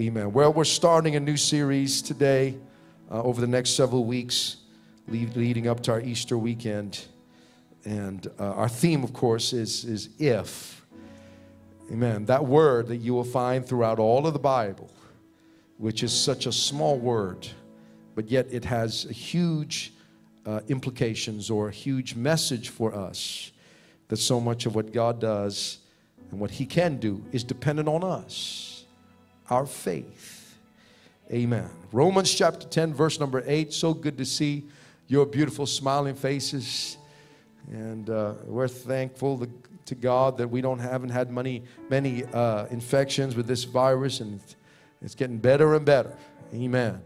Amen. Well, we're starting a new series today uh, over the next several weeks, lead, leading up to our Easter weekend. And uh, our theme, of course, is, is if. Amen. That word that you will find throughout all of the Bible, which is such a small word, but yet it has huge uh, implications or a huge message for us. That so much of what God does and what He can do is dependent on us our faith. Amen. Romans chapter 10, verse number 8. So good to see your beautiful smiling faces. And uh, we're thankful to God that we don't haven't had many many uh, infections with this virus, and it's getting better and better. Amen.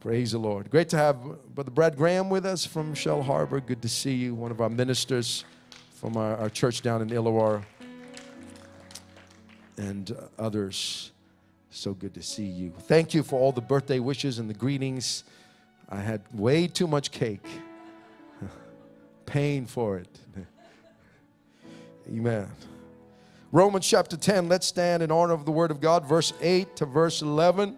Praise the Lord. Great to have Brother Brad Graham with us from Shellharbour. Good to see you, one of our ministers from our, our church down in Illawarra, and uh, others. So good to see you. Thank you for all the birthday wishes and the greetings. I had way too much cake. Paying for it. Amen. Romans chapter 10, let's stand in honor of the word of God, verse 8 to verse 11.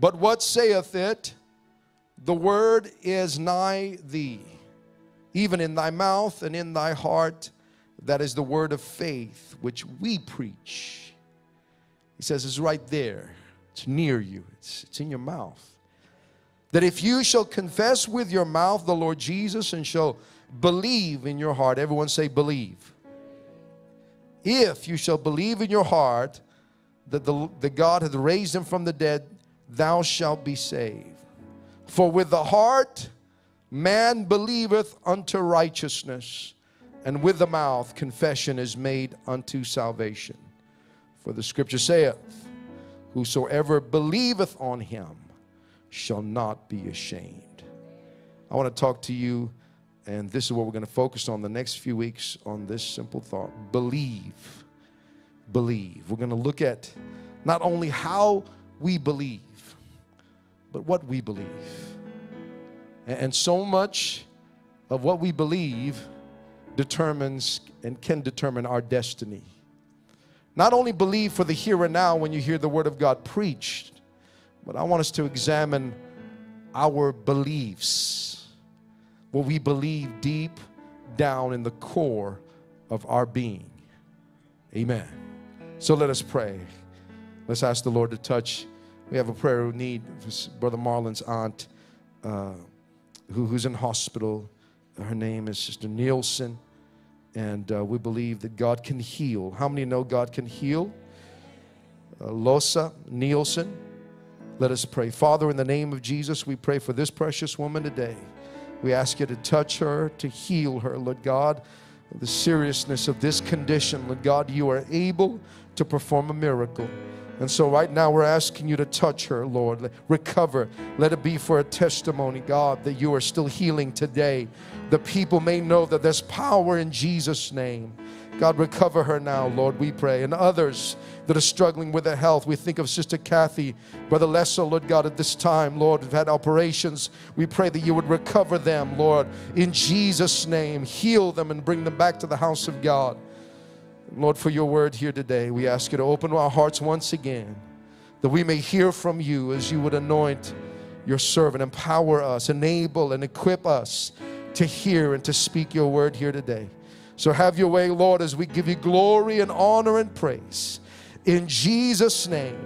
But what saith it? The word is nigh thee, even in thy mouth and in thy heart that is the word of faith which we preach. He says it's right there, it's near you, it's, it's in your mouth. That if you shall confess with your mouth the Lord Jesus and shall believe in your heart, everyone say, believe. If you shall believe in your heart that the, the God hath raised him from the dead, thou shalt be saved. For with the heart man believeth unto righteousness and with the mouth confession is made unto salvation. For the scripture saith, Whosoever believeth on him shall not be ashamed. I want to talk to you, and this is what we're going to focus on the next few weeks on this simple thought believe. Believe. We're going to look at not only how we believe, but what we believe. And so much of what we believe determines and can determine our destiny. Not only believe for the here and now when you hear the Word of God preached, but I want us to examine our beliefs, what we believe deep down in the core of our being. Amen. So let us pray. Let's ask the Lord to touch. We have a prayer need Brother Marlon's aunt uh, who, who's in hospital. Her name is Sister Nielsen. And uh, we believe that God can heal. How many know God can heal? Uh, Losa Nielsen. Let us pray. Father, in the name of Jesus, we pray for this precious woman today. We ask you to touch her, to heal her, Lord God. The seriousness of this condition, Lord God, you are able to perform a miracle. And so, right now, we're asking you to touch her, Lord. Recover. Let it be for a testimony, God, that you are still healing today. The people may know that there's power in Jesus' name. God, recover her now, Lord, we pray. And others that are struggling with their health, we think of Sister Kathy, Brother Lesso, Lord God, at this time, Lord, we've had operations. We pray that you would recover them, Lord, in Jesus' name. Heal them and bring them back to the house of God. Lord, for your word here today, we ask you to open our hearts once again that we may hear from you as you would anoint your servant, empower us, enable and equip us to hear and to speak your word here today. So have your way, Lord, as we give you glory and honor and praise. In Jesus' name,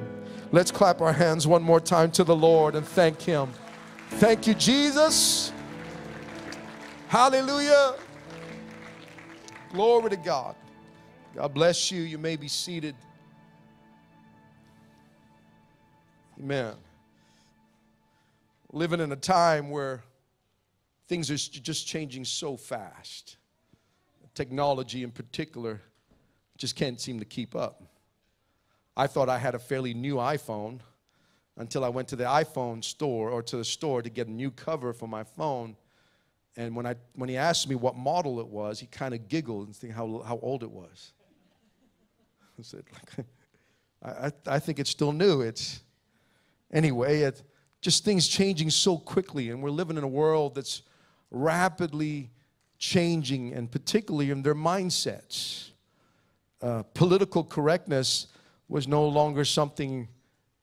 let's clap our hands one more time to the Lord and thank him. Thank you, Jesus. Hallelujah. Glory to God. God bless you. You may be seated. Amen. Living in a time where things are just changing so fast. Technology, in particular, just can't seem to keep up. I thought I had a fairly new iPhone until I went to the iPhone store or to the store to get a new cover for my phone. And when, I, when he asked me what model it was, he kind of giggled and think how, how old it was. I said, I, I think it's still new. It's anyway, it, just things changing so quickly, and we're living in a world that's rapidly changing, and particularly in their mindsets. uh, political correctness was no longer something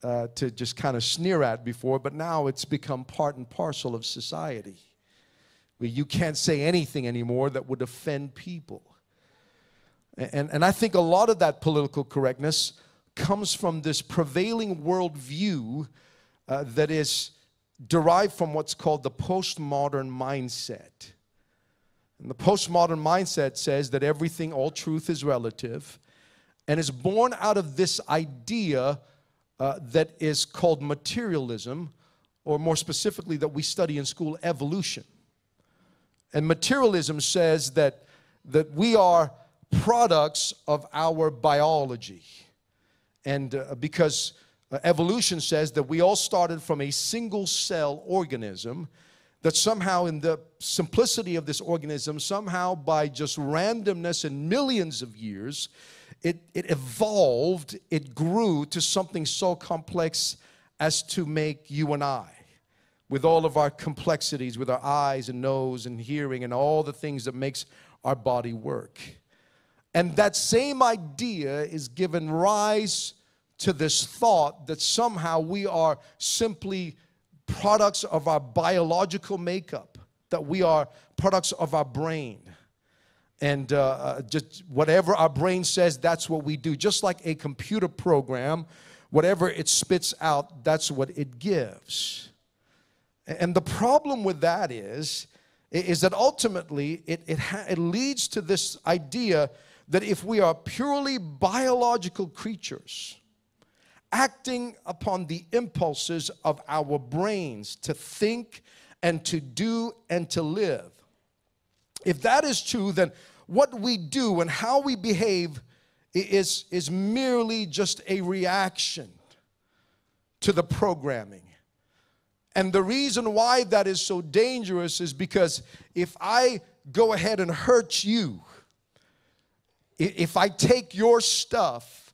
uh, to just kind of sneer at before, but now it's become part and parcel of society. Where you can't say anything anymore that would offend people. And, and I think a lot of that political correctness comes from this prevailing worldview uh, that is derived from what's called the postmodern mindset. And the postmodern mindset says that everything, all truth is relative, and is born out of this idea uh, that is called materialism, or more specifically, that we study in school, evolution. And materialism says that, that we are products of our biology. And uh, because uh, evolution says that we all started from a single cell organism, that somehow, in the simplicity of this organism, somehow by just randomness and millions of years, it, it evolved, it grew to something so complex as to make you and I with all of our complexities with our eyes and nose and hearing and all the things that makes our body work and that same idea is given rise to this thought that somehow we are simply products of our biological makeup, that we are products of our brain. And uh, uh, just whatever our brain says, that's what we do. Just like a computer program, whatever it spits out, that's what it gives. And the problem with that is, is that ultimately it, it, it leads to this idea that if we are purely biological creatures, acting upon the impulses of our brains to think and to do and to live. If that is true, then what we do and how we behave is, is merely just a reaction to the programming. And the reason why that is so dangerous is because if I go ahead and hurt you, if I take your stuff,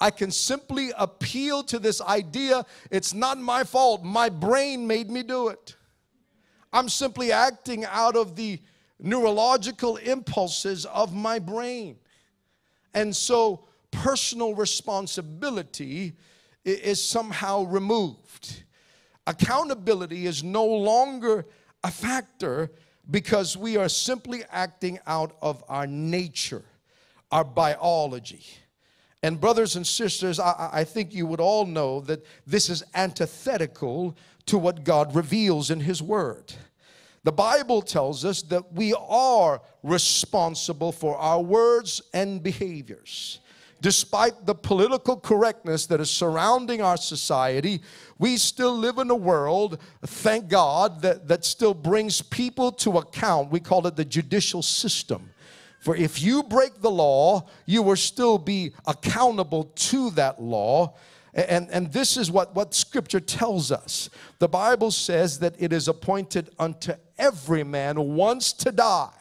I can simply appeal to this idea it's not my fault. My brain made me do it. I'm simply acting out of the neurological impulses of my brain. And so personal responsibility is somehow removed. Accountability is no longer a factor because we are simply acting out of our nature, our biology. And, brothers and sisters, I, I, think you would all know that this is antithetical to what God reveals in His Word. The Bible tells us that we are responsible for our words and behaviors. Despite the political correctness that is surrounding our society, we still live in a world, thank God, that, that still brings people to account. We call it the judicial system for if you break the law, you will still be accountable to that law. And, and this is what, what scripture tells us. The Bible says that it is appointed unto every man once to die.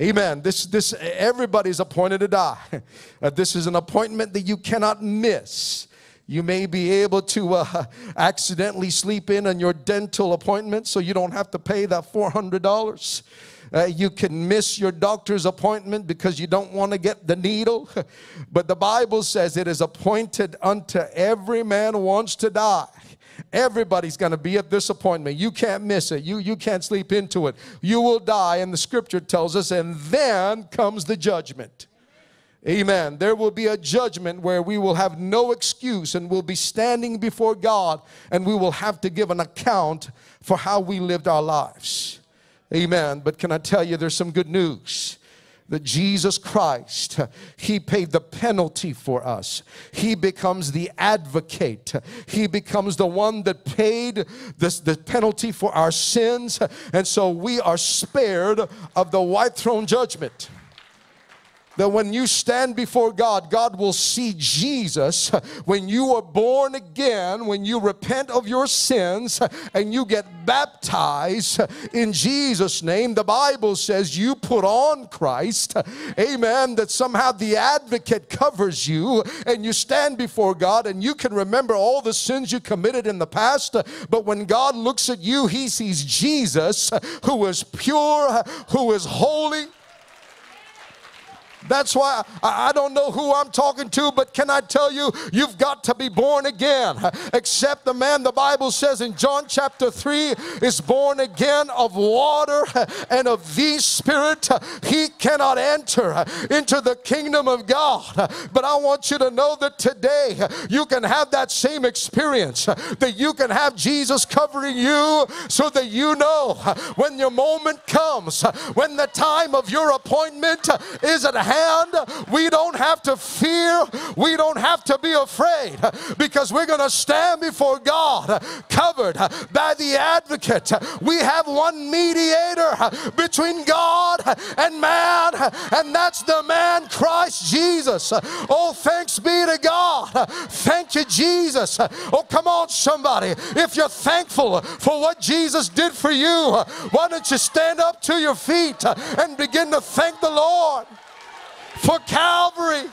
Amen. This, this, everybody's appointed to die. Uh, this is an appointment that you cannot miss. You may be able to uh, accidentally sleep in on your dental appointment so you don't have to pay that $400. Uh, you can miss your doctor's appointment because you don't want to get the needle. but the Bible says it is appointed unto every man wants to die. Everybody's going to be at this appointment. You can't miss it. You, you can't sleep into it. You will die. And the scripture tells us, and then comes the judgment. Amen. There will be a judgment where we will have no excuse and we'll be standing before God and we will have to give an account for how we lived our lives. Amen. But can I tell you, there's some good news that Jesus Christ, He paid the penalty for us. He becomes the advocate. He becomes the one that paid this, the penalty for our sins. And so we are spared of the white throne judgment that when you stand before God, God will see Jesus. When you are born again, when you repent of your sins and you get baptized in Jesus' name, the Bible says you put on Christ. Amen. That somehow the advocate covers you and you stand before God and you can remember all the sins you committed in the past. But when God looks at you, he sees Jesus who is pure, who is holy That's why I don't know who I'm talking to, but can I tell you, you've got to be born again. Except the man, the Bible says in John chapter 3, is born again of water and of the Spirit. He cannot enter into the kingdom of God. But I want you to know that today you can have that same experience, that you can have Jesus covering you so that you know when your moment comes, when the time of your appointment is at hand, we don't have to fear, we don't have to be afraid because we're going to stand before God covered by the advocate. We have one mediator between God and man, and that's the man Christ Jesus. Oh, thanks be to God. Thank you, Jesus. Oh, come on, somebody. If you're thankful for what Jesus did for you, why don't you stand up to your feet and begin to thank the Lord for Calvary?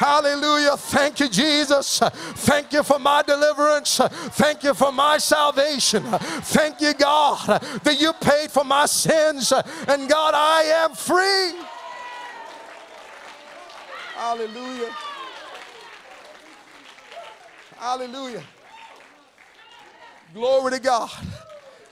Hallelujah. Thank you, Jesus. Thank you for my deliverance. Thank you for my salvation. Thank you, God, that you paid for my sins. And God, I am free. Hallelujah. Hallelujah. Glory to God.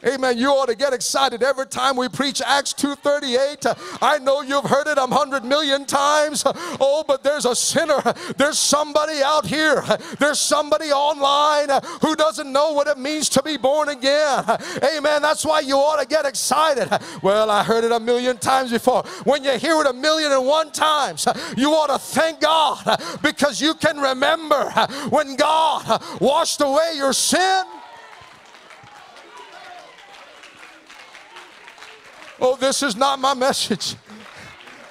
Amen. You ought to get excited every time we preach Acts 2:38. I know you've heard it a hundred million times. Oh, but there's a sinner. There's somebody out here. There's somebody online who doesn't know what it means to be born again. Amen. That's why you ought to get excited. Well, I heard it a million times before. When you hear it a million and one times, you ought to thank God because you can remember when God washed away your sin. Oh, this is not my message.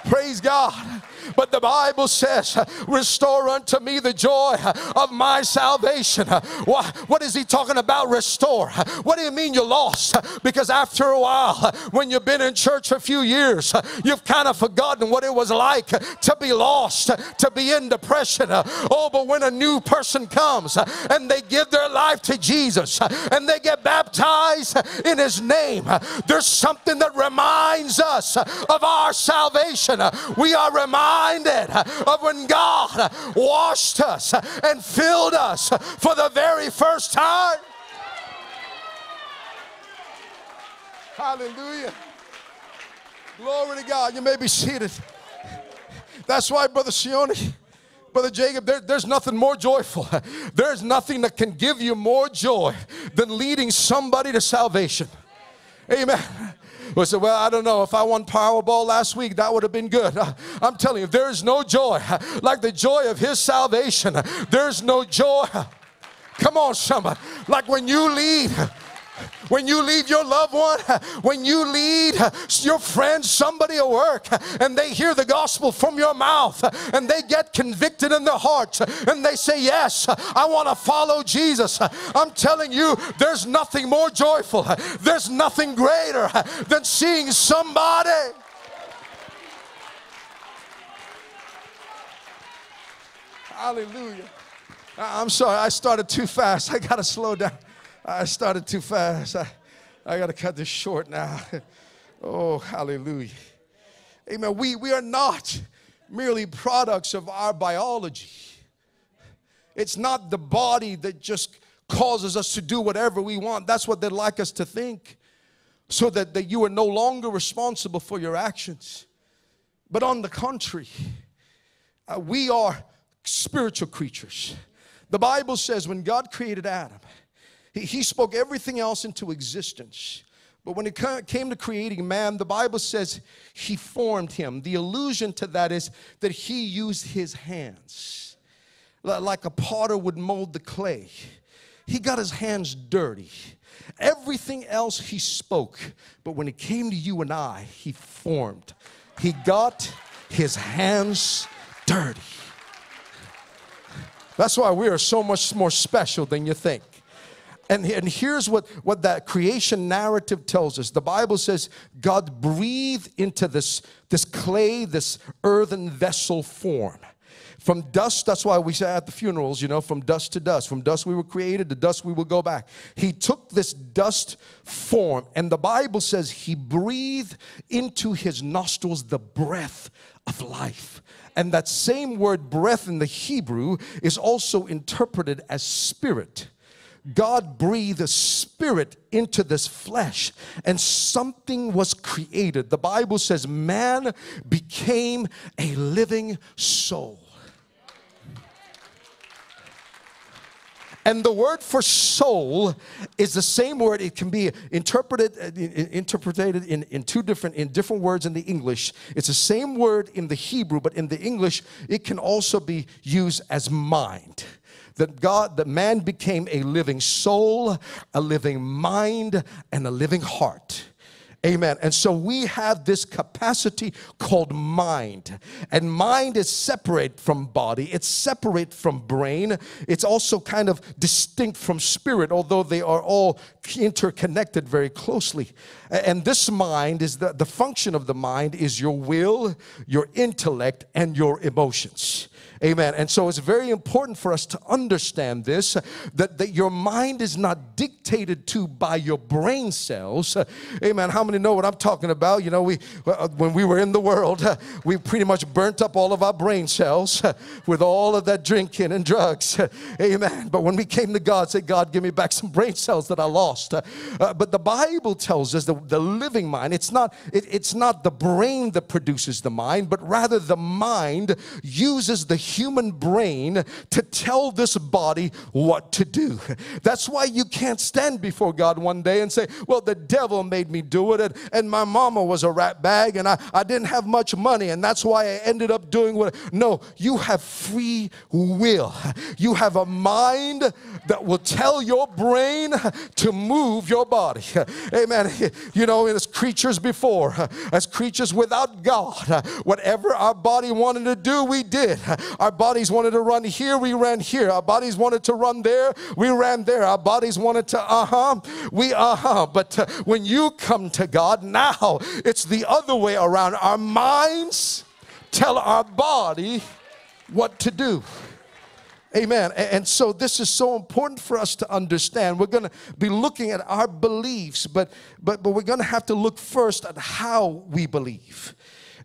Praise God. But the Bible says, Restore unto me the joy of my salvation. What is he talking about? Restore. What do you mean you lost? Because after a while, when you've been in church a few years, you've kind of forgotten what it was like to be lost, to be in depression. Oh, but when a new person comes and they give their life to Jesus and they get baptized in his name, there's something that reminds us of our salvation. We are reminded reminded of when God washed us and filled us for the very first time. Hallelujah. Glory to God. You may be seated. That's why, Brother Sione, Brother Jacob, there, there's nothing more joyful. There's nothing that can give you more joy than leading somebody to salvation. Amen. We said, Well, I don't know. If I won Powerball last week, that would have been good. I'm telling you, there is no joy like the joy of His salvation. There's no joy. Come on, somebody. Like when you lead when you leave your loved one, when you lead your friend, somebody at work, and they hear the gospel from your mouth, and they get convicted in their heart, and they say, Yes, I want to follow Jesus. I'm telling you, there's nothing more joyful, there's nothing greater than seeing somebody. Hallelujah. I'm sorry, I started too fast. I got to slow down. I started too fast. I, I got to cut this short now. oh, hallelujah. Amen. We, we are not merely products of our biology. It's not the body that just causes us to do whatever we want. That's what they'd like us to think, so that, that you are no longer responsible for your actions. But on the contrary, uh, we are spiritual creatures. The Bible says when God created Adam, he, spoke everything else into existence. But when it came to creating man, the Bible says he formed him. The allusion to that is that he used his hands, like a potter would mold the clay. He got his hands dirty. Everything else he spoke, but when it came to you and I, he formed. He got his hands dirty. That's why we are so much more special than you think. And, and here's what, what that creation narrative tells us. The Bible says God breathed into this, this clay, this earthen vessel form. From dust, that's why we say at the funerals, you know, from dust to dust. From dust we were created, to dust we will go back. He took this dust form, and the Bible says he breathed into his nostrils the breath of life. And that same word breath in the Hebrew is also interpreted as spirit. God breathed a spirit into this flesh and something was created. The Bible says man became a living soul. And the word for soul is the same word. It can be interpreted uh, interpreted in, in two different in different words in the English. It's the same word in the Hebrew, but in the English, it can also be used as mind that God, that man became a living soul, a living mind, and a living heart. Amen. And so we have this capacity called mind. And mind is separate from body, it's separate from brain. It's also kind of distinct from spirit, although they are all interconnected very closely. And this mind is the, the function of the mind is your will, your intellect, and your emotions. Amen. And so it's very important for us to understand this that, that your mind is not dictated to by your brain cells. Amen. How many know what I'm talking about? You know, we uh, when we were in the world, we pretty much burnt up all of our brain cells with all of that drinking and drugs. Amen. But when we came to God, say, God, give me back some brain cells that I lost. Uh, but the Bible tells us that the living mind, it's not, it, it's not the brain that produces the mind, but rather the mind uses the human brain to tell this body what to do. That's why you can't stand before God one day and say, Well, the devil made me do it, and, and my mama was a rat bag, and I, I didn't have much money, and that's why I ended up doing what. No, you have free will. You have a mind that will tell your brain to move your body. Amen. You know, as creatures before, as creatures without God, whatever our body wanted to do, we did. Our bodies wanted to run here, we ran here. Our bodies wanted to run there, we ran there. Our bodies wanted to, uh huh, we uh huh. But when you come to God, now it's the other way around. Our minds tell our body what to do. Amen. And so this is so important for us to understand. We're going to be looking at our beliefs, but but but we're going to have to look first at how we believe.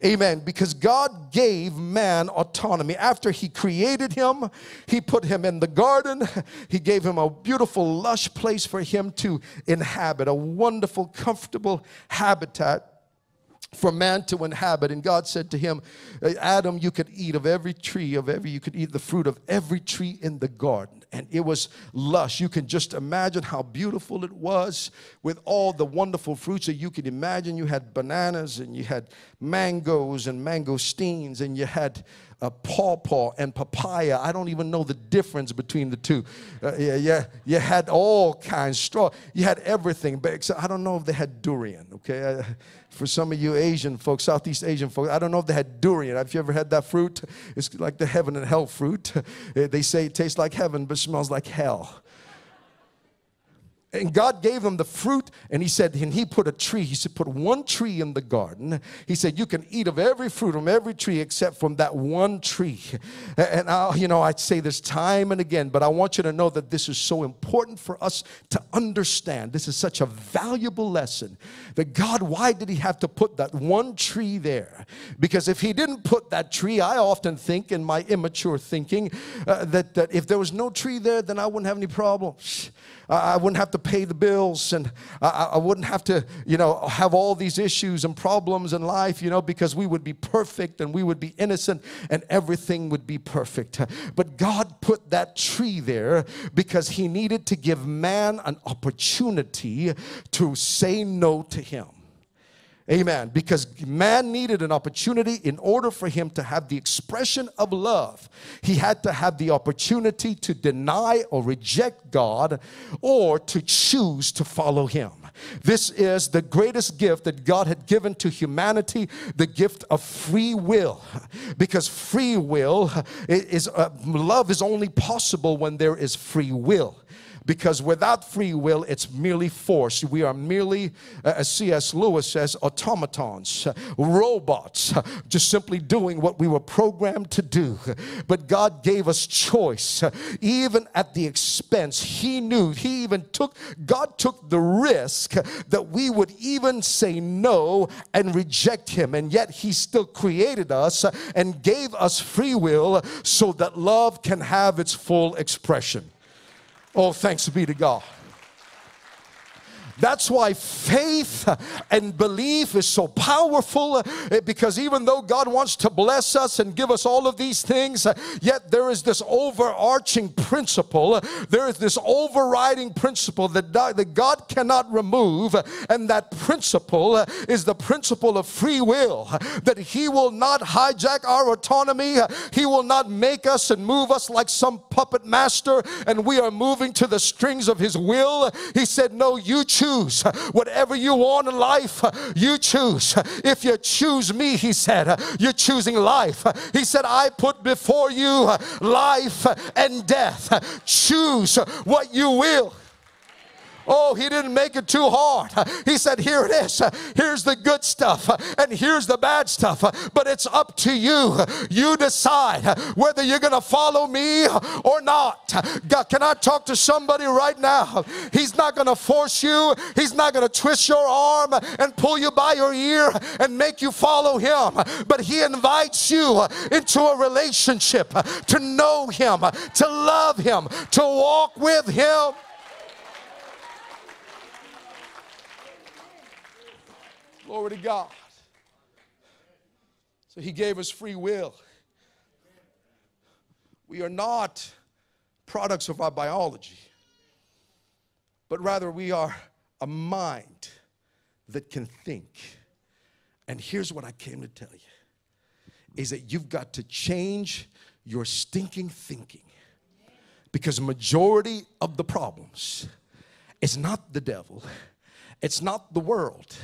Amen. Because God gave man autonomy. After He created him, He put him in the garden. He gave him a beautiful, lush place for him to inhabit, a wonderful, comfortable habitat for man to inhabit. And God said to him, Adam, you could eat of every tree, of every, you could eat the fruit of every tree in the garden and it was lush. You can just imagine how beautiful it was with all the wonderful fruits that you could imagine. You had bananas and you had mangoes and mangosteens and you had a pawpaw and papaya. I don't even know the difference between the two. Uh, yeah, yeah, you had all kinds, straw. You had everything, but except, I don't know if they had durian. Okay, uh, for some of you Asian folks, Southeast Asian folks, I don't know if they had durian. Have you ever had that fruit? It's like the heaven and hell fruit. They say it tastes like heaven, but smells like hell. And God gave him the fruit, and he said, and he put a tree. He said, put one tree in the garden. He said, you can eat of every fruit from every tree except from that one tree. And I, you know, I say this time and again, but I want you to know that this is so important for us to understand. This is such a valuable lesson that God, why did he have to put that one tree there? Because if he didn't put that tree, I often think in my immature thinking uh, that, that if there was no tree there, then I wouldn't have any problems. I wouldn't have to pay the bills and I wouldn't have to, you know, have all these issues and problems in life, you know, because we would be perfect and we would be innocent and everything would be perfect. But God put that tree there because He needed to give man an opportunity to say no to Him. Amen. Because man needed an opportunity in order for him to have the expression of love. He had to have the opportunity to deny or reject God or to choose to follow him. This is the greatest gift that God had given to humanity the gift of free will. Because free will is uh, love is only possible when there is free will. Because without free will, it's merely force. We are merely, uh, as C.S. Lewis says, automatons, robots, just simply doing what we were programmed to do. But God gave us choice, even at the expense. He knew, He even took, God took the risk that we would even say no and reject Him. And yet He still created us and gave us free will so that love can have its full expression. Oh, thanks be to God. That's why faith and belief is so powerful eh, because even though God wants to bless us and give us all of these things, eh, yet there is this overarching principle, there is this overriding principle that, that God cannot remove, and that principle eh, is the principle of free will. That He will not hijack our autonomy, He will not make us and move us like some puppet master, and we are moving to the strings of His will. He said, No, you choose choose whatever you want in life, you choose. If you choose me, he said, you're choosing life. He said, I put before you life and death. Choose what you will. Oh, he didn't make it too hard. He said, Here it is. Here's the good stuff, and here's the bad stuff. But it's up to you. You decide whether you're going to follow me or not. God, can I talk to somebody right now? He's not going to force you, He's not going to twist your arm and pull you by your ear and make you follow Him. But He invites you into a relationship to know Him, to love Him, to walk with Him. Glory to God. So he gave us free will. We are not products of our biology, but rather we are a mind that can think. And here's what I came to tell you is that you've got to change your stinking thinking because majority of the problems is not the devil it's not the world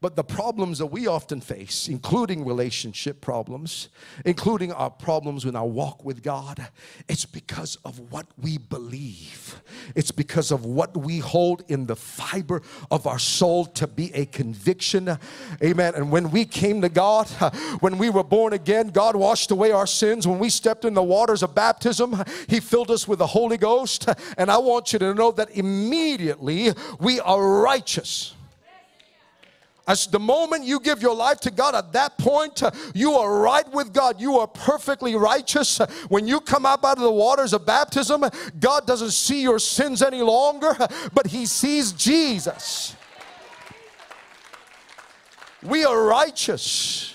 but the problems that we often face, including relationship problems, including our problems in our walk with God, it's because of what we believe. It's because of what we hold in the fiber of our soul to be a conviction. Amen. And when we came to God, when we were born again, God washed away our sins. When we stepped in the waters of baptism, He filled us with the Holy Ghost. And I want you to know that immediately we are righteous. As the moment you give your life to God, at that point, uh, you are right with God. You are perfectly righteous. When you come up out of the waters of baptism, God doesn't see your sins any longer, but He sees Jesus. We are righteous.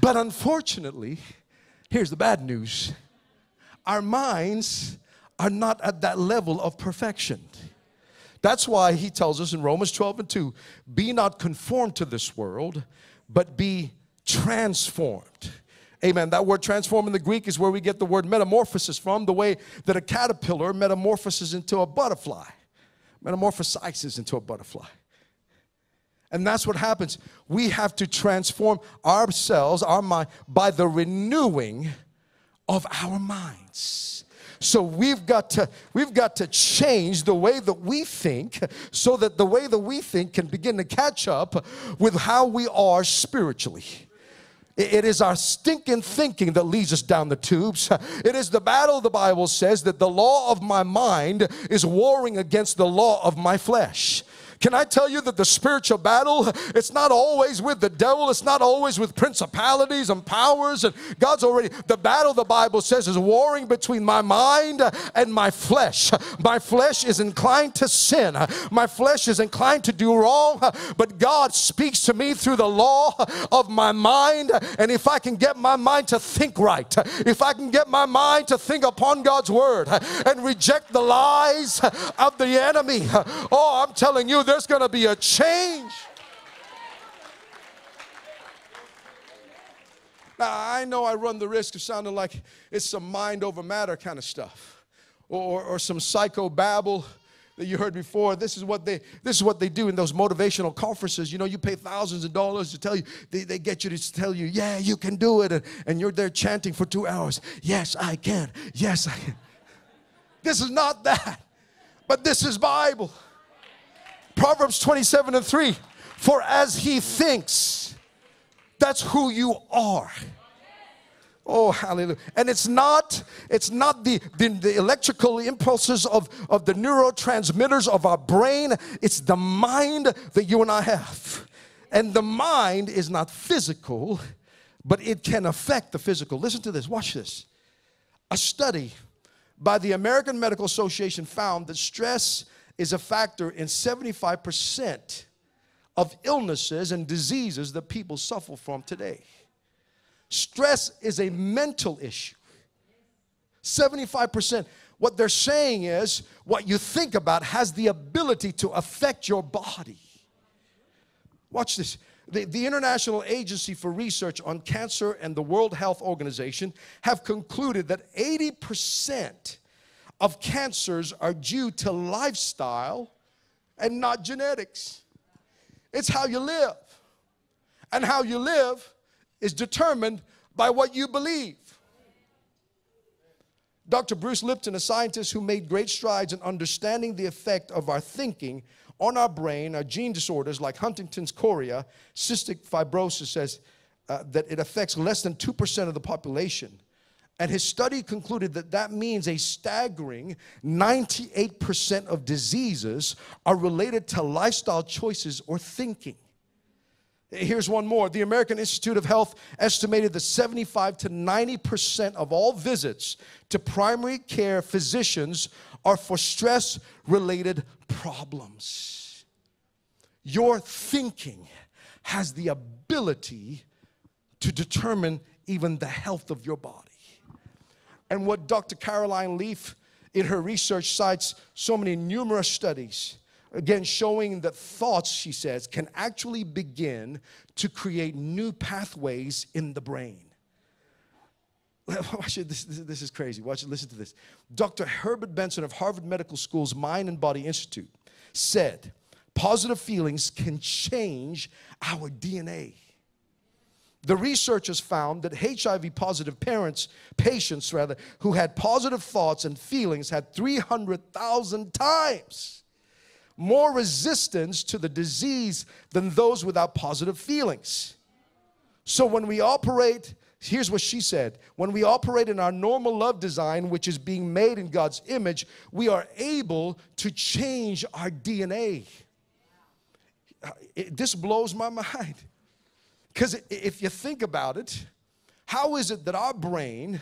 But unfortunately, here's the bad news our minds are not at that level of perfection. That's why he tells us in Romans 12 and 2 be not conformed to this world, but be transformed. Amen. That word transform in the Greek is where we get the word metamorphosis from, the way that a caterpillar metamorphoses into a butterfly, metamorphosizes into a butterfly. And that's what happens. We have to transform ourselves, our mind, by the renewing of our minds. So we've got to we've got to change the way that we think so that the way that we think can begin to catch up with how we are spiritually. It is our stinking thinking that leads us down the tubes. It is the battle, the Bible says, that the law of my mind is warring against the law of my flesh. Can I tell you that the spiritual battle, it's not always with the devil, it's not always with principalities and powers. And God's already, the battle, the Bible says, is warring between my mind and my flesh. My flesh is inclined to sin, my flesh is inclined to do wrong, but God speaks to me through the law of my mind. And if I can get my mind to think right, if I can get my mind to think upon God's word and reject the lies of the enemy, oh, I'm telling you, there's going to be a change. Now, I know I run the risk of sounding like it's some mind over matter kind of stuff or, or some psycho babble that you heard before. This is what they this is what they do in those motivational conferences. You know, you pay thousands of dollars to tell you, they, they get you to tell you, yeah, you can do it. And, and you're there chanting for two hours. Yes, I can. Yes, I can. This is not that. But this is Bible. Proverbs 27 and 3. For as he thinks, that's who you are. Oh, hallelujah. And it's not, it's not the, the, the, electrical impulses of, of the neurotransmitters of our brain. It's the mind that you and I have. And the mind is not physical, but it can affect the physical. Listen to this, watch this. A study by the American Medical Association found that stress is a factor in 75% of illnesses and diseases that people suffer from today. Stress is a mental issue. 75%. What they're saying is what you think about has the ability to affect your body. Watch this. The, the, International Agency for Research on Cancer and the World Health Organization have concluded that 80% of cancers are due to lifestyle and not genetics. It's how you live. And how you live is determined by what you believe. Dr. Bruce Lipton, a scientist who made great strides in understanding the effect of our thinking on our brain, our gene disorders like Huntington's chorea, cystic fibrosis, says uh, that it affects less than 2% of the population. And his study concluded that that means a staggering 98% of diseases are related to lifestyle choices or thinking. Here's one more. The American Institute of Health estimated that 75 to 90% of all visits to primary care physicians are for stress related problems. Your thinking has the ability to determine even the health of your body. And what Dr. Caroline Leaf in her research cites so many numerous studies again showing that thoughts she says can actually begin to create new pathways in the brain Watch it. This, this, is crazy. Watch it. Listen to this. Dr. Herbert Benson of Harvard Medical School's Mind and Body Institute said positive feelings can change our DNA. The researchers found that HIV positive parents, patients rather, who had positive thoughts and feelings had 300,000 times more resistance to the disease than those without positive feelings. So when we operate Here's what she said When we operate in our normal love design, which is being made in God's image, we are able to change our DNA. Uh, it, this blows my mind. Because if you think about it, how is it that our brain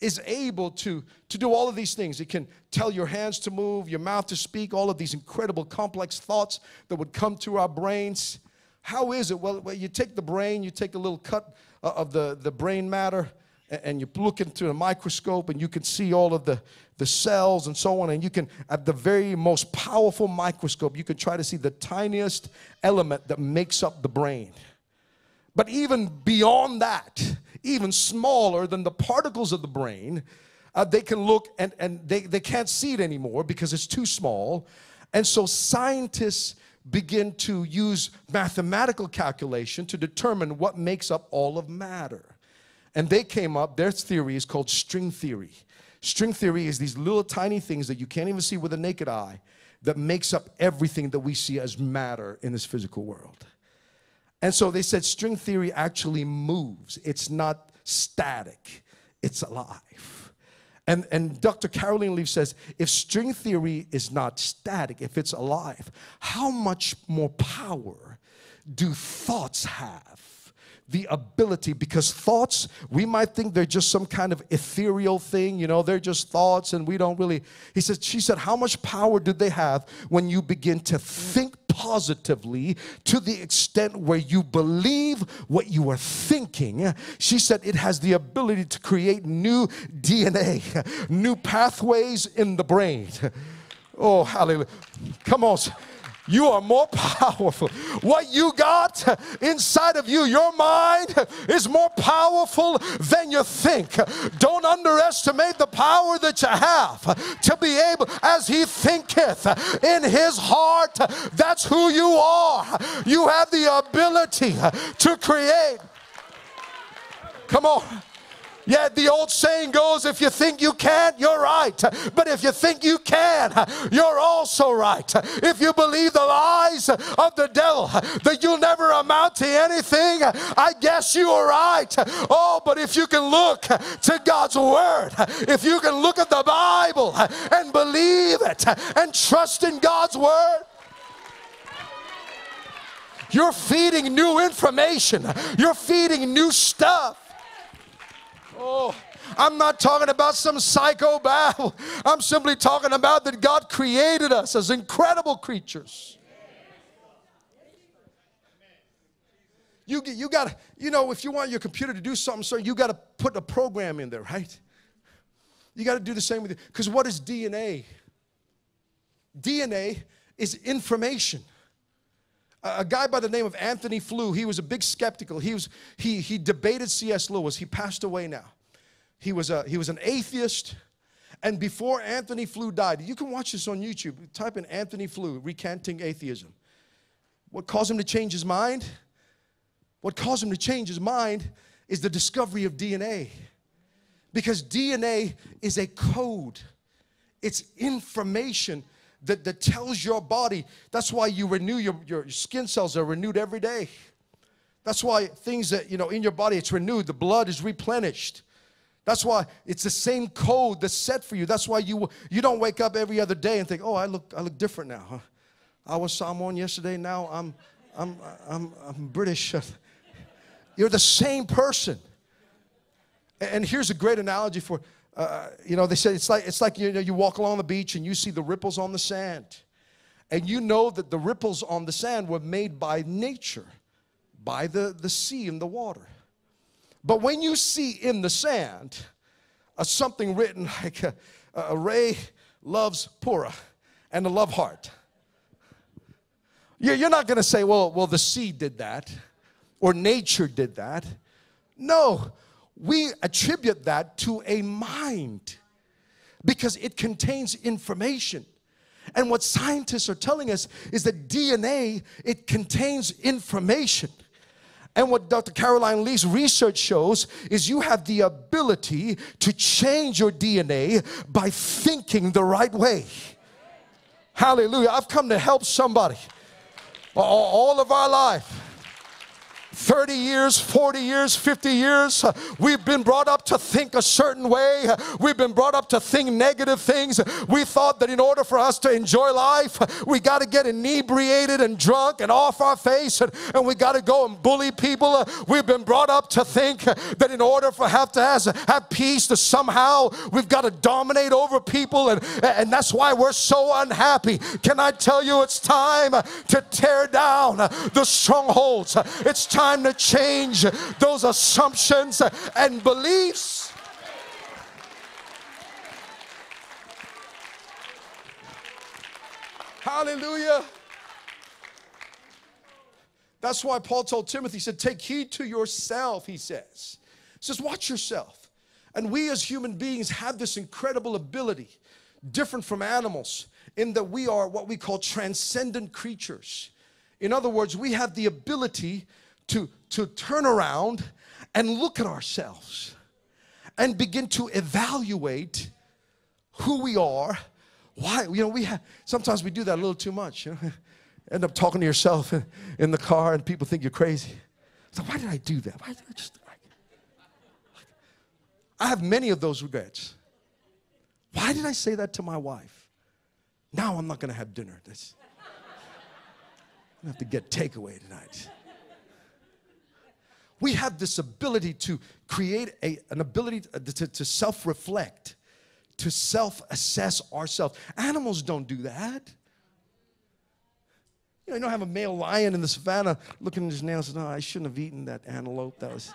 is able to, to do all of these things? It can tell your hands to move, your mouth to speak, all of these incredible complex thoughts that would come to our brains. How is it? Well, you take the brain, you take a little cut uh, of the, the brain matter and you look into a microscope and you can see all of the, the cells and so on and you can at the very most powerful microscope you can try to see the tiniest element that makes up the brain but even beyond that even smaller than the particles of the brain uh, they can look and, and they, they can't see it anymore because it's too small and so scientists begin to use mathematical calculation to determine what makes up all of matter. And they came up, their theory is called string theory. String theory is these little tiny things that you can't even see with a naked eye that makes up everything that we see as matter in this physical world. And so they said string theory actually moves, it's not static, it's alive. And, and Dr. Caroline Leaf says if string theory is not static, if it's alive, how much more power do thoughts have? the ability because thoughts we might think they're just some kind of ethereal thing you know they're just thoughts and we don't really he said she said how much power do they have when you begin to think positively to the extent where you believe what you are thinking. She said it has the ability to create new DNA, new pathways in the brain. Oh, hallelujah. Come on. You are more powerful. What you got inside of you, your mind, is more powerful than you think. Don't underestimate the power that you have to be able, as He thinketh in His heart, that's who you are. You have the ability to create. Come on. Yeah, the old saying goes if you think you can't, you're right. But if you think you can, you're also right. If you believe the lies of the devil that you'll never amount to anything, I guess you are right. Oh, but if you can look to God's word, if you can look at the Bible and believe it and trust in God's word, you're feeding new information. You're feeding new stuff. Oh, I'm not talking about some psycho babble. I'm simply talking about that God created us as incredible creatures. You, you got you know, if you want your computer to do something, sir, you got to put a program in there, right? You got to do the same with it. Because what is DNA? DNA is information a guy by the name of Antony Flew, he was a big skeptical. He, was, he, he debated C.S. Lewis. He passed away now. He was, a, he was an atheist. And before Antony Flew died, you can watch this on YouTube. Type in Antony Flew, recanting atheism. What caused him to change his mind? What caused him to change his mind is the discovery of DNA. Because DNA is a code, it's information that, that tells your body. That's why you renew your, your skin cells are renewed every day. That's why things that, you know, in your body, it's renewed. The blood is replenished. That's why it's the same code that's set for you. That's why you, you don't wake up every other day and think, oh, I look, I look different now. Huh? I was Samoan yesterday, now I'm, I'm, I'm, I'm British. You're the same person. And here's a great analogy for uh, you know, they said it's like, it's like you, know, you walk along the beach and you see the ripples on the sand. And you know that the ripples on the sand were made by nature, by the, the sea and the water. But when you see in the sand uh, something written like uh, uh, Ray loves Pura and a love heart, you're not going to say, well, well, the sea did that or nature did that. No, we attribute that to a mind because it contains information. And what scientists are telling us is that DNA, it contains information. And what Dr. Caroline Leaf's research shows is you have the ability to change your DNA by thinking the right way. Hallelujah. I've come to help somebody all of our life 30 years, 40 years, 50 years, uh, we've been brought up to think a certain way. We've been brought up to think negative things. We thought that in order for us to enjoy life, we got to get inebriated and drunk and off our face and, and we got to go and bully people. Uh, we've been brought up to think that in order for have to have, have peace, that somehow we've got to dominate over people and, and that's why we're so unhappy. Can I tell you it's time to tear down the strongholds? It's time time to change those assumptions and beliefs. Hallelujah. That's why Paul told Timothy, he said, Take heed to yourself, he says. He says, Watch yourself. And we as human beings have this incredible ability, different from animals, in that we are what we call transcendent creatures. In other words, we have the ability to, to turn around and look at ourselves and begin to evaluate who we are. Why? You know, we have, sometimes we do that a little too much. You know? End up talking to yourself in the car and people think you're crazy. So why did I do that? Why did I just. I I have many of those regrets. Why did I say that to my wife? Now I'm not going to have dinner. That's, I have to get takeaway tonight we have this ability to create a, an ability to, to, to self reflect, to self assess ourselves. Animals don't do that. You know, you don't have a male lion in the savannah looking at his nails and, oh, I shouldn't have eaten that antelope. That was,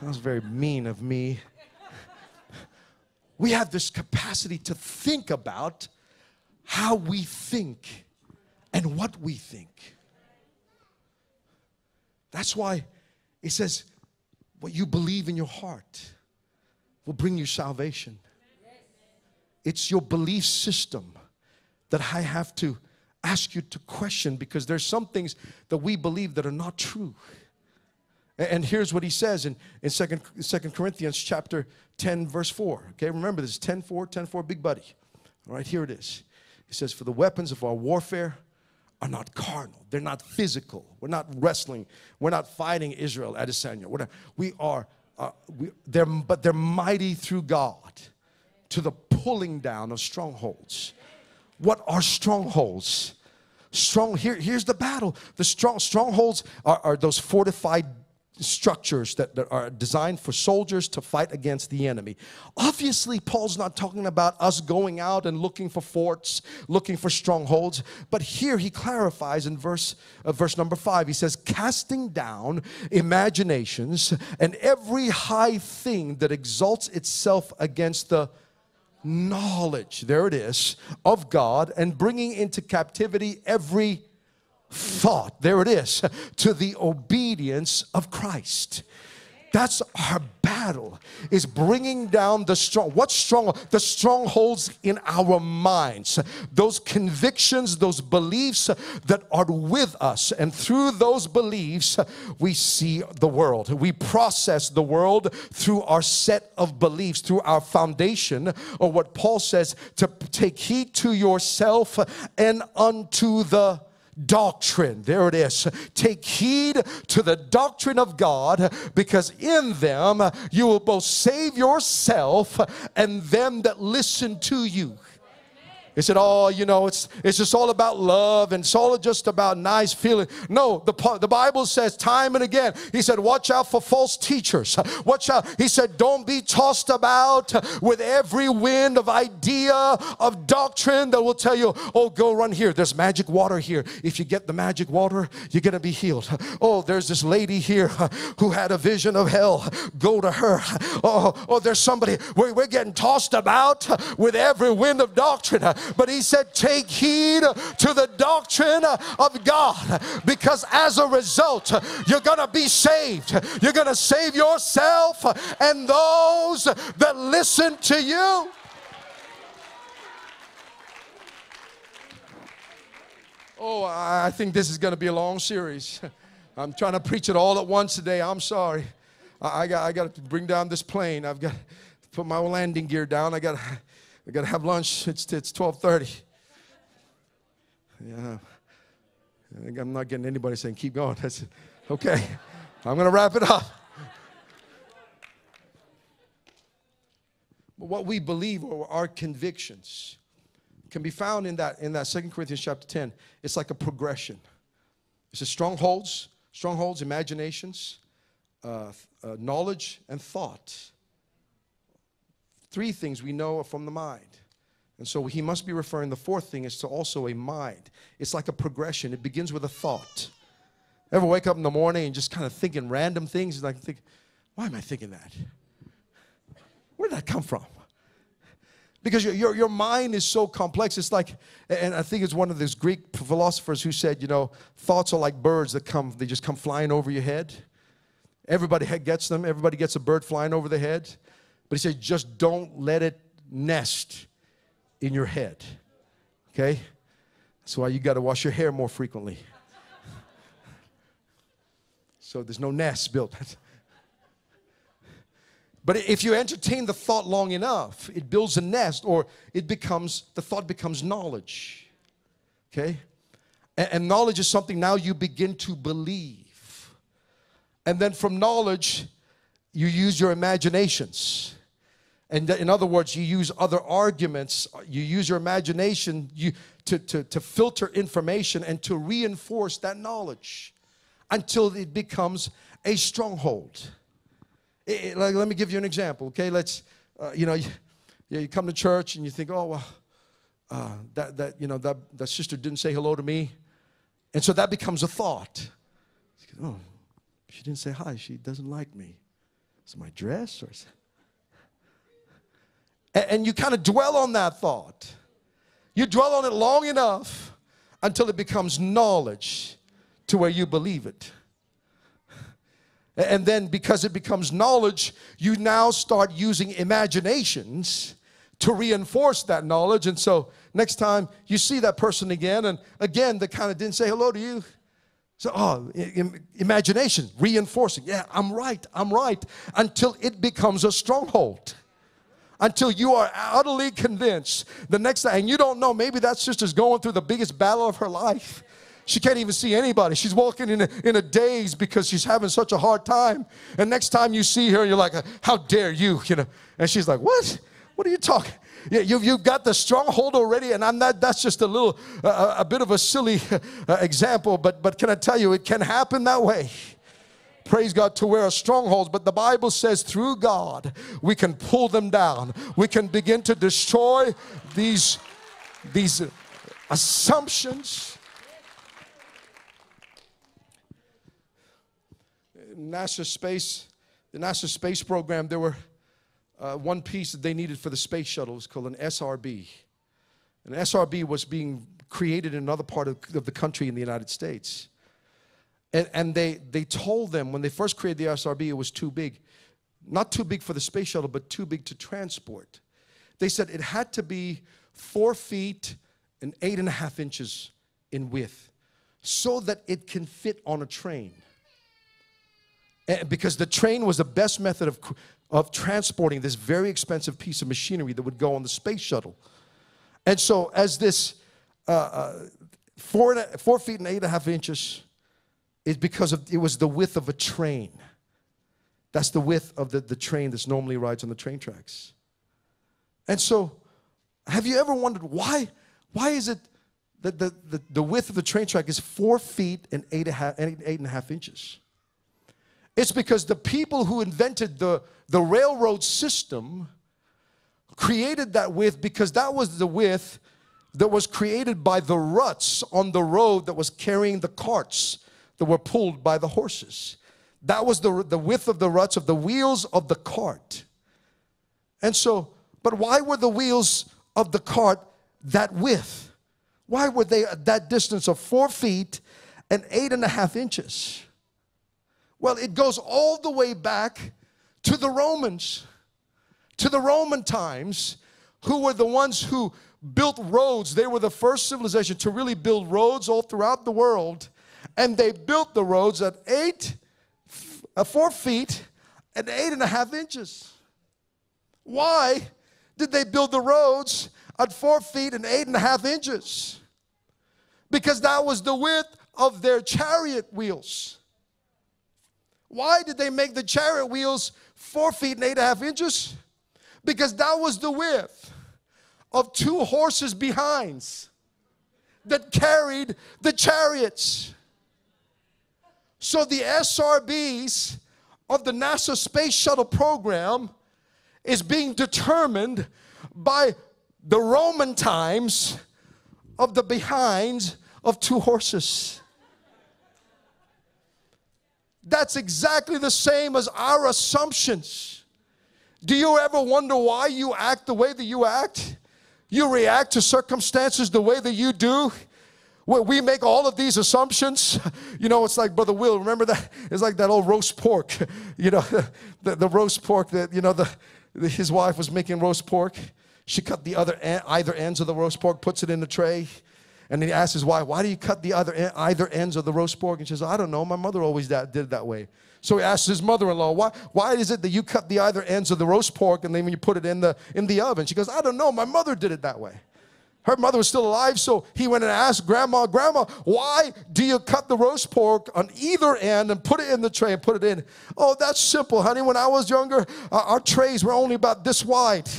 that was very mean of me. We have this capacity to think about how we think and what we think. That's why it says, what you believe in your heart will bring you salvation. It's your belief system that I have to ask you to question because there's some things that we believe that are not true. And here's what he says in, in 2nd, 2 Corinthians chapter 10, verse 4. Okay, remember this 10 4, 10 4, big buddy. All right, here it is. He says, For the weapons of our warfare are not carnal, they're not physical. We're not wrestling, we're not fighting Israel, Adesanya. We're not, we are, uh, we, they're, but they're mighty through God to the pulling down of strongholds. What are strongholds? Strong, here, here's the battle. The strong strongholds are, are those fortified structures that, that, are designed for soldiers to fight against the enemy. Obviously, Paul's not talking about us going out and looking for forts, looking for strongholds, but here he clarifies in verse uh, verse number 5. He says, "Casting down imaginations and every high thing that exalts itself against the knowledge, there it is, of God and bringing into captivity every thought, there it is, to the obedience of Christ. That's our battle is bringing down the strong What strong the strongholds in our minds. Those convictions those beliefs that are with us. And through those beliefs we see the world. We process the world through our set of beliefs through our foundation or what Paul says to take heed to yourself and unto the doctrine. There it is. Take heed to the doctrine of God because in them you will both save yourself and them that listen to you. He said, Oh, you know, it's, it's just all about love and it's all just about nice feeling. No, the, the Bible says time and again, He said, Watch out for false teachers. Watch out. He said, Don't be tossed about with every wind of idea, of doctrine that will tell you, Oh, go run here. There's magic water here. If you get the magic water, you're going to be healed. Oh, there's this lady here who had a vision of hell. Go to her. Oh, oh there's somebody. We're, we're getting tossed about with every wind of doctrine but he said, Take heed to the doctrine of God because as a result, you're going to be saved. You're going to save yourself and those that listen to you. Oh, I think this is going to be a long series. I'm trying to preach it all at once today. I'm sorry. I got, I got to bring down this plane. I've got to put my landing gear down. I got to we got to have lunch. It's, it's 1230. Yeah. I'm not getting anybody saying, keep going. That's okay. I'm going to wrap it up. But what we believe or our convictions can be found in that in that Second Corinthians chapter 10. It's like a progression. It's a strongholds, strongholds, imaginations, uh, uh, knowledge, and thought. Three things we know are from the mind. And so he must be referring, the fourth thing is to also a mind. It's like a progression, it begins with a thought. Ever wake up in the morning and just kind of thinking random things? And like, think, why am I thinking that? Where did that come from? Because your, your, your mind is so complex. It's like, and I think it's one of those Greek philosophers who said, you know, thoughts are like birds that come, they just come flying over your head. Everybody gets them. Everybody gets a bird flying over the head. But he said, just don't let it nest in your head. Okay? That's why you got to wash your hair more frequently. so there's no nest built. but if you entertain the thought long enough, it builds a nest or it becomes, the thought becomes knowledge. Okay? And, and knowledge is something now you begin to believe. And then from knowledge, you use your imaginations. And in other words, you use other arguments, you use your imagination you, to, to, to filter information and to reinforce that knowledge until it becomes a stronghold. It, it, like, let me give you an example, okay? Let's, uh, you know, you, you, come to church and you think, oh, well, uh, that, that, you know, that, that sister didn't say hello to me. And so that becomes a thought. Oh, she didn't say hi. She doesn't like me. Is my dress or and you kind of dwell on that thought. You dwell on it long enough until it becomes knowledge to where you believe it. And then, because it becomes knowledge, you now start using imaginations to reinforce that knowledge. And so, next time you see that person again, and again, they kind of didn't say hello to you, So, oh, imagination, reinforcing. Yeah, I'm right, I'm right. Until it becomes a stronghold. Until you are utterly convinced the next time, and you don't know, maybe that sister's going through the biggest battle of her life. She can't even see anybody. She's walking in a, in a daze because she's having such a hard time. And next time you see her, you're like, how dare you, you know? And she's like, what? What are you talking? You've, you've got the stronghold already, and I'm not, that's just a little, uh, a bit of a silly uh, example, but, but can I tell you, it can happen that way. Praise God to where a strongholds, but the Bible says through God we can pull them down. We can begin to destroy these, these assumptions. NASA space, the NASA space program, there were uh, one piece that they needed for the space shuttle was called an SRB. An SRB was being created in another part of, of the country in the United States. And, and they, they told them when they first created the SRB, it was too big. Not too big for the space shuttle, but too big to transport. They said it had to be four feet and eight and a half inches in width so that it can fit on a train. And because the train was the best method of of transporting this very expensive piece of machinery that would go on the space shuttle. And so, as this uh, uh, four, four feet and eight and a half inches is because of, it was the width of a train. That's the width of the, the train that's normally rides on the train tracks. And so, have you ever wondered why, why is it that the, the, the width of the train track is four feet and eight, and a half, eight, eight and a half inches? It's because the people who invented the, the railroad system created that width because that was the width that was created by the ruts on the road that was carrying the carts that were pulled by the horses. That was the, the width of the ruts of the wheels of the cart. And so, but why were the wheels of the cart that width? Why were they at that distance of four feet and eight and a half inches? Well, it goes all the way back to the Romans, to the Roman times, who were the ones who built roads. They were the first civilization to really build roads all throughout the world. And they built the roads at eight, uh, four feet and eight and a half inches. Why did they build the roads at four feet and eight and a half inches? Because that was the width of their chariot wheels. Why did they make the chariot wheels four feet and eight and a half inches? Because that was the width of two horses' behinds that carried the chariots. So the SRBs of the NASA Space Shuttle program is being determined by the Roman times of the behinds of two horses. That's exactly the same as our assumptions. Do you ever wonder why you act the way that you act? You react to circumstances the way that you do. We make all of these assumptions. You know, it's like Brother Will, remember that? It's like that old roast pork. You know, the, the roast pork that, you know, the, the, his wife was making roast pork. She cut the other either ends of the roast pork, puts it in the tray. And he asks his wife, why do you cut the other either ends of the roast pork? And she says, I don't know. My mother always did it that way. So he asks his mother-in-law, why, why is it that you cut the either ends of the roast pork and then when you put it in the, in the oven? She goes, I don't know. My mother did it that way. Her mother was still alive, so he went and asked Grandma, Grandma, why do you cut the roast pork on either end and put it in the tray and put it in? Oh, that's simple, honey. When I was younger, uh, our trays were only about this wide.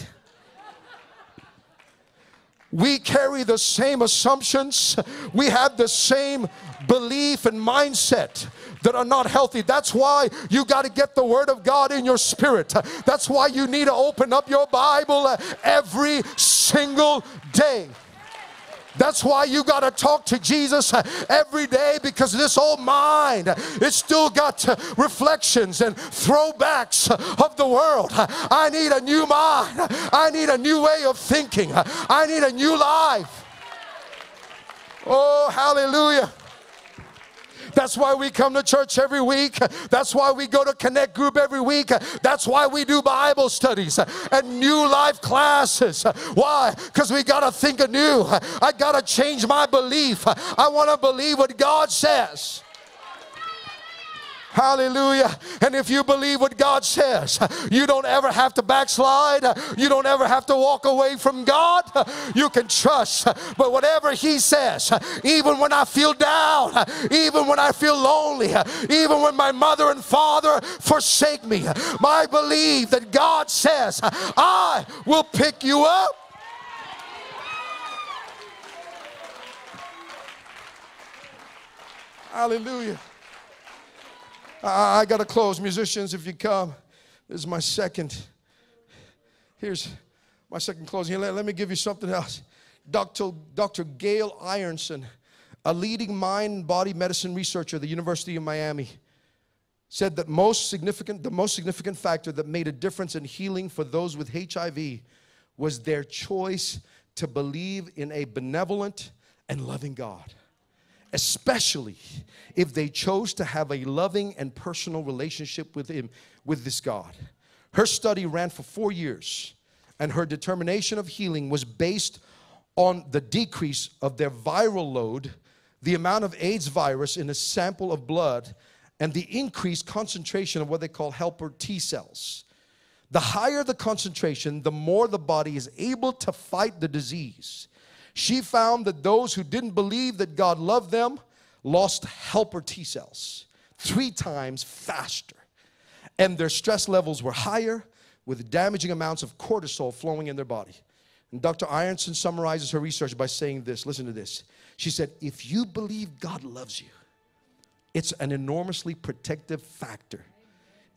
We carry the same assumptions. We have the same belief and mindset that are not healthy. That's why you got to get the Word of God in your spirit. That's why you need to open up your Bible every single day. That's why you got to talk to Jesus every day because this old mind, it's still got reflections and throwbacks of the world. I need a new mind. I need a new way of thinking. I need a new life. Oh, hallelujah. That's why we come to church every week. That's why we go to Connect Group every week. That's why we do Bible studies and new life classes. Why? Because we got to think anew. I got to change my belief. I want to believe what God says. Hallelujah. And if you believe what God says, you don't ever have to backslide. You don't ever have to walk away from God. You can trust. But whatever He says, even when I feel down, even when I feel lonely, even when my mother and father forsake me, I believe that God says, I will pick you up. Hallelujah. I, I got to close. Musicians, if you come, this is my second. Here's my second closing. Let, let me give you something else. Dr. Dr. Gail Ironson, a leading mind and body medicine researcher at the University of Miami, said that most significant, the most significant factor that made a difference in healing for those with HIV was their choice to believe in a benevolent and loving God especially if they chose to have a loving and personal relationship with him with this god. Her study ran for four years and her determination of healing was based on the decrease of their viral load the amount of aids virus in a sample of blood and the increased concentration of what they call helper t cells. The higher the concentration the more the body is able to fight the disease she found that those who didn't believe that God loved them lost helper T cells three times faster. And their stress levels were higher with damaging amounts of cortisol flowing in their body. And Dr. Ironson summarizes her research by saying this listen to this. She said, If you believe God loves you, it's an enormously protective factor,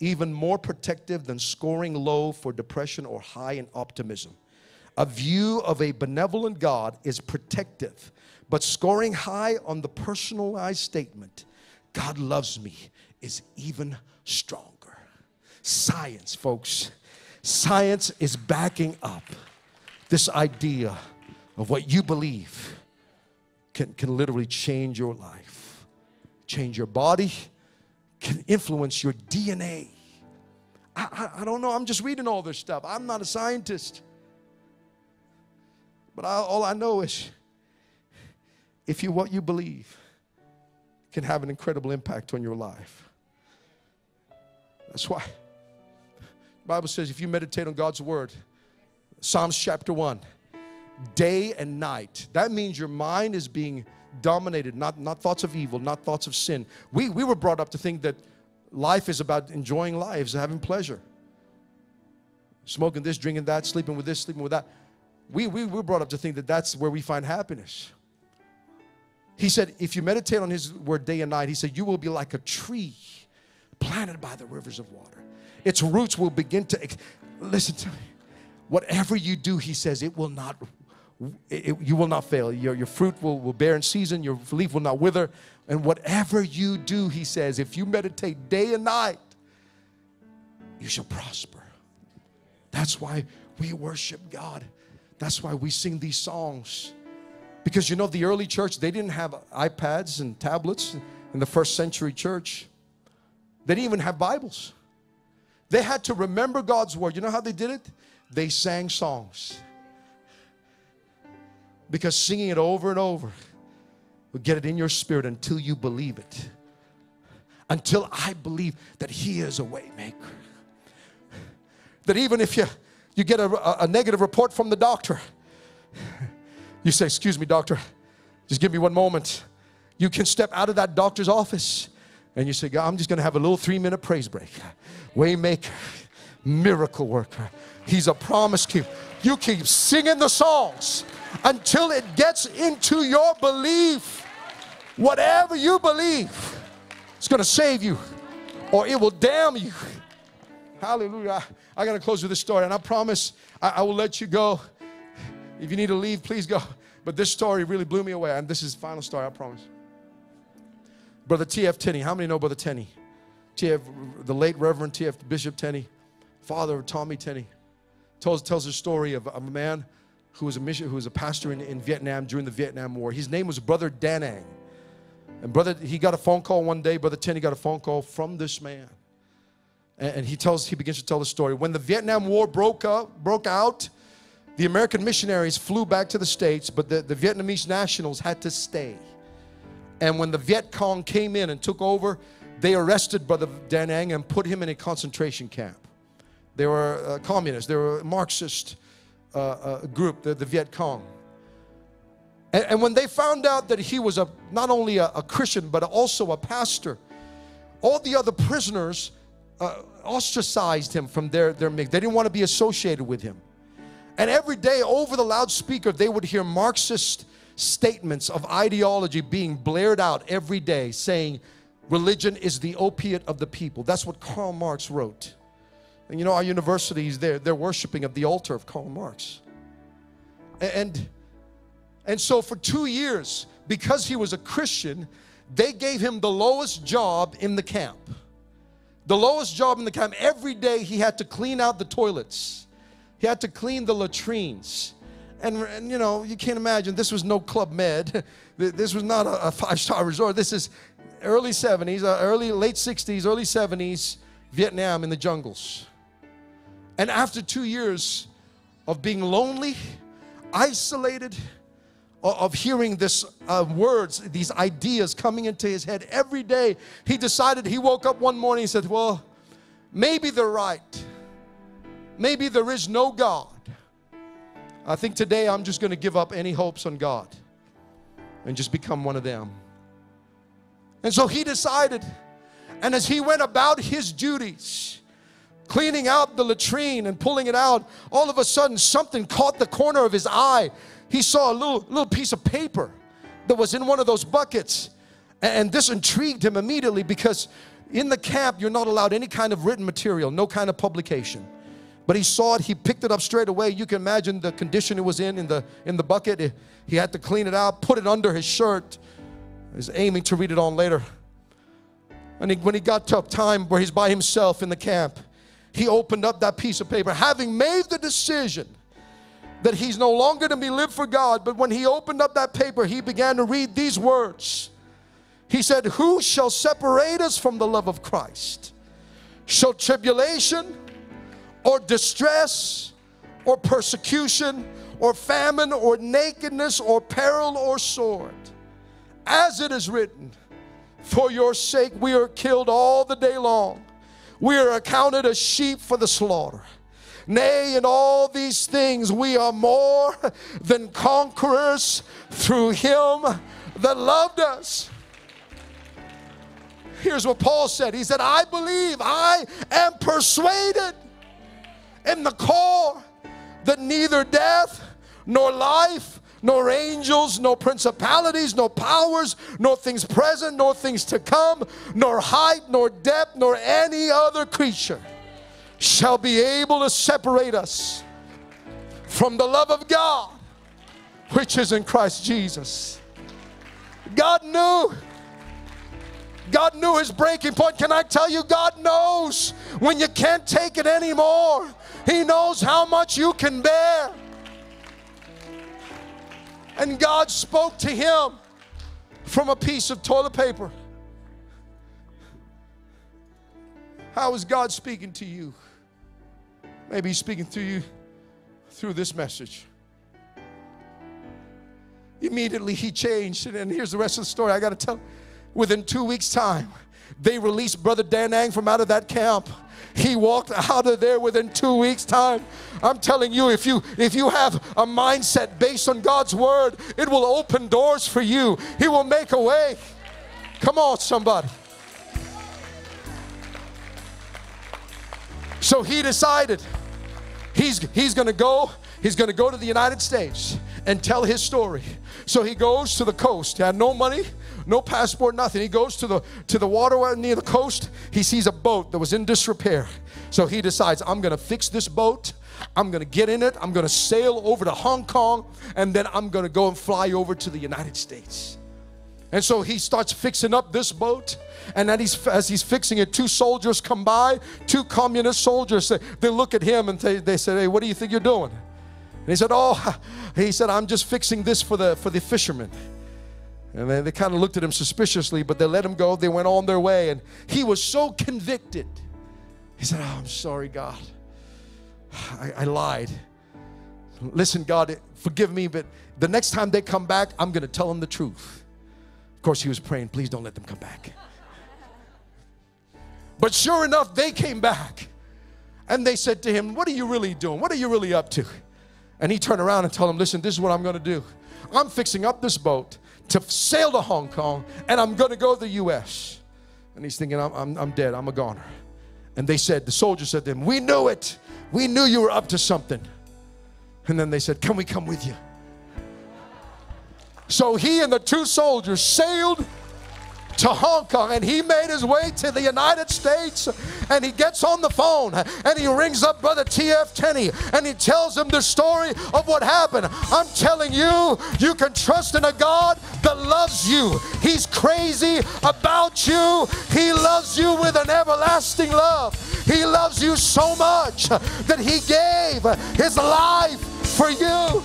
even more protective than scoring low for depression or high in optimism. A view of a benevolent God is protective, but scoring high on the personalized statement, God loves me, is even stronger. Science, folks, science is backing up this idea of what you believe can, can literally change your life, change your body, can influence your DNA. I, I, I don't know, I'm just reading all this stuff. I'm not a scientist. But I, all I know is if you what you believe can have an incredible impact on your life. That's why the Bible says if you meditate on God's word, Psalms chapter 1, day and night, that means your mind is being dominated, not, not thoughts of evil, not thoughts of sin. We, we were brought up to think that life is about enjoying lives, having pleasure. Smoking this, drinking that, sleeping with this, sleeping with that we, we were brought up to think that that's where we find happiness. He said, if you meditate on his word day and night, he said, you will be like a tree planted by the rivers of water. Its roots will begin to, listen to me. Whatever you do, he says, it will not, it, you will not fail. Your, your fruit will, will bear in season, your leaf will not wither. And whatever you do, he says, if you meditate day and night, you shall prosper. That's why we worship God. That's why we sing these songs. Because you know, the early church, they didn't have iPads and tablets in the first century church. They didn't even have Bibles. They had to remember God's word. You know how they did it? They sang songs. Because singing it over and over will get it in your spirit until you believe it. Until I believe that He is a waymaker. That even if you you get a, a negative report from the doctor. You say, Excuse me, doctor, just give me one moment. You can step out of that doctor's office and you say, God, I'm just going to have a little three minute praise break. Waymaker, miracle worker. He's a promise keeper. You keep singing the songs until it gets into your belief. Whatever you believe, it's going to save you or it will damn you. Hallelujah. I, got to close with this story, and I promise I, I will let you go. If you need to leave, please go. But this story really blew me away, and this is the final story, I promise. Brother T.F. Tenney. How many know Brother Tenney? T.F. The late Reverend T.F. Bishop Tenney, father of Tommy Tenney, tells, tells a story of, of a man who was a mission, who was a pastor in, in Vietnam during the Vietnam War. His name was Brother Danang. And brother, he got a phone call one day. Brother Tenney got a phone call from this man and he tells he begins to tell the story when the vietnam war broke up broke out the american missionaries flew back to the states but the, the vietnamese nationals had to stay and when the viet cong came in and took over they arrested Brother Da Nang and put him in a concentration camp. They were uh, communists, they were a Marxist uh, uh, group, the, the Viet Cong. And, and, when they found out that he was a, not only a, a Christian, but also a pastor, all the other prisoners uh, ostracized him from their, their mix. They didn't want to be associated with him. And every day over the loudspeaker, they would hear Marxist statements of ideology being blared out every day saying, religion is the opiate of the people. That's what Karl Marx wrote. And you know, our universities, they're, they're worshiping at the altar of Karl Marx. And, and so for two years, because he was a Christian, they gave him the lowest job in the camp. The lowest job in the camp. Every day he had to clean out the toilets. He had to clean the latrines. And, and, you know, you can't imagine, this was no Club Med. This was not a, a five-star resort. This is early 70s, uh, early, late 60s, early 70s, Vietnam in the jungles. And after two years of being lonely, isolated, of hearing this uh, words, these ideas coming into his head every day, he decided, he woke up one morning and said, well, maybe they're right. Maybe there is no God. I think today I'm just going to give up any hopes on God and just become one of them. And so he decided, and as he went about his duties, cleaning out the latrine and pulling it out, all of a sudden something caught the corner of his eye. He saw a little, little piece of paper that was in one of those buckets. And this intrigued him immediately because in the camp, you're not allowed any kind of written material, no kind of publication. But he saw it, he picked it up straight away. You can imagine the condition it was in in the, in the bucket. He had to clean it out, put it under his shirt. He's aiming to read it on later. And he, when he got to a time where he's by himself in the camp, he opened up that piece of paper, having made the decision that he's no longer to be lived for God. But when he opened up that paper, he began to read these words. He said, Who shall separate us from the love of Christ? Shall tribulation or distress or persecution or famine or nakedness or peril or sword? As it is written, For your sake we are killed all the day long we are accounted as sheep for the slaughter. Nay, in all these things we are more than conquerors through him that loved us. Here's what Paul said He said, I believe, I am persuaded in the core that neither death nor life nor angels, nor principalities, nor powers, nor things present, nor things to come, nor height, nor depth, nor any other creature shall be able to separate us from the love of God which is in Christ Jesus. God knew. God knew his breaking point. Can I tell you, God knows when you can't take it anymore. He knows how much you can bear. And God spoke to him from a piece of toilet paper. How is God speaking to you? Maybe He's speaking to you through this message. Immediately He changed, and here's the rest of the story. I got to tell. Within two weeks' time, they released Brother Danang from out of that camp. He walked out of there within two weeks' time. I'm telling you, if you if you have a mindset based on God's word, it will open doors for you. He will make a way. Come on, somebody. So he decided he's he's gonna go, he's gonna go to the United States and tell his story. So he goes to the coast. He had no money, no passport, nothing. He goes to the to the water near the coast. He sees a boat that was in disrepair. So he decides, I'm gonna fix this boat. I'm gonna get in it. I'm gonna sail over to Hong Kong, and then I'm gonna go and fly over to the United States. And so he starts fixing up this boat. And he's, as he's fixing it, two soldiers come by, two communist soldiers. They, they look at him and they, they say, Hey, what do you think you're doing? And he said, Oh, he said, I'm just fixing this for the for the fishermen. And they, they kind of looked at him suspiciously, but they let him go. They went on their way, and he was so convicted. He said, Oh, I'm sorry, God. I, I lied. Listen, God, forgive me, but the next time they come back, I'm going to tell them the truth. Of course, he was praying, please don't let them come back. But sure enough, they came back and they said to him, What are you really doing? What are you really up to? And he turned around and told them, Listen, this is what I'm going to do. I'm fixing up this boat to sail to Hong Kong and I'm going to go to the U.S. And he's thinking, I'm, I'm, I'm dead. I'm a goner. And they said, The soldier said to him, We knew it. We knew you were up to something. And then they said, Can we come with you? So he and the two soldiers sailed to Hong Kong and he made his way to the United States and he gets on the phone and he rings up brother TF Tenney and he tells him the story of what happened. I'm telling you, you can trust in a God that loves you. He's crazy about you. He loves you with an everlasting love. He loves you so much that he gave his life for you.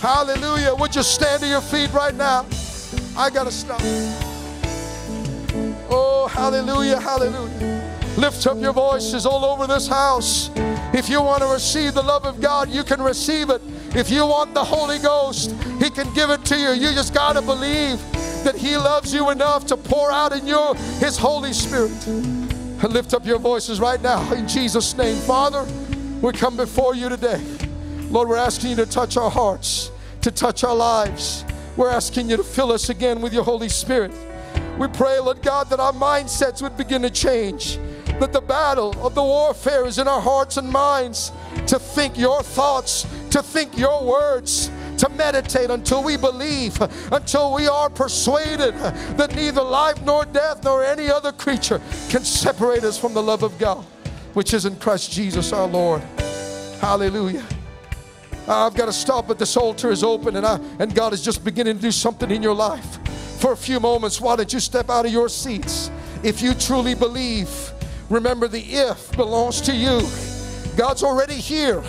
Hallelujah. Would you stand to your feet right now? I got to stop. Oh, hallelujah, hallelujah. Lift up your voices all over this house. If you want to receive the love of God, you can receive it. If you want the Holy Ghost, He can give it to you. You just got to believe that He loves you enough to pour out in you His Holy Spirit. Lift up your voices right now in Jesus' name. Father, we come before you today. Lord, we're asking you to touch our hearts, to touch our lives. We're asking you to fill us again with your Holy Spirit. We pray, Lord God, that our mindsets would begin to change, that the battle of the warfare is in our hearts and minds to think your thoughts, to think your words, to meditate until we believe, until we are persuaded that neither life nor death nor any other creature can separate us from the love of God, which is in Christ Jesus our Lord. Hallelujah. Uh, I've got to stop, but this altar is open and, I, and God is just beginning to do something in your life. For a few moments, why don't you step out of your seats? If you truly believe, remember the if belongs to you. God's already here,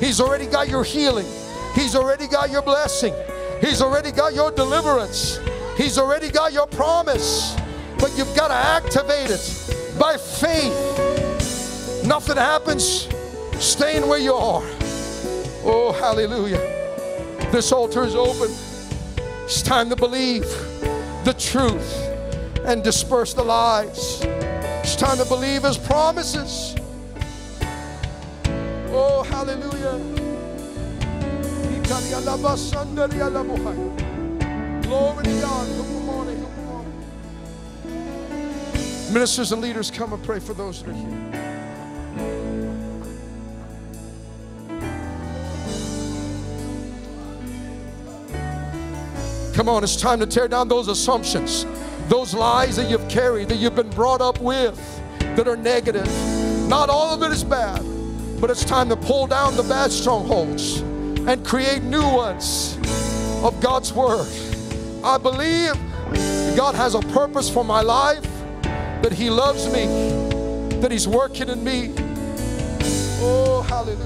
He's already got your healing, He's already got your blessing, He's already got your deliverance, He's already got your promise. But you've got to activate it by faith. Nothing happens staying where you are. Oh, hallelujah. This altar is open. It's time to believe the truth and disperse the lies. It's time to believe His promises. Oh, hallelujah. Glory to God. Ministers and leaders, come and pray for those that are here. Come on, it's time to tear down those assumptions, those lies that you've carried, that you've been brought up with, that are negative. Not all of it is bad, but it's time to pull down the bad strongholds and create new ones of God's Word. I believe God has a purpose for my life, that He loves me, that He's working in me. Oh, hallelujah.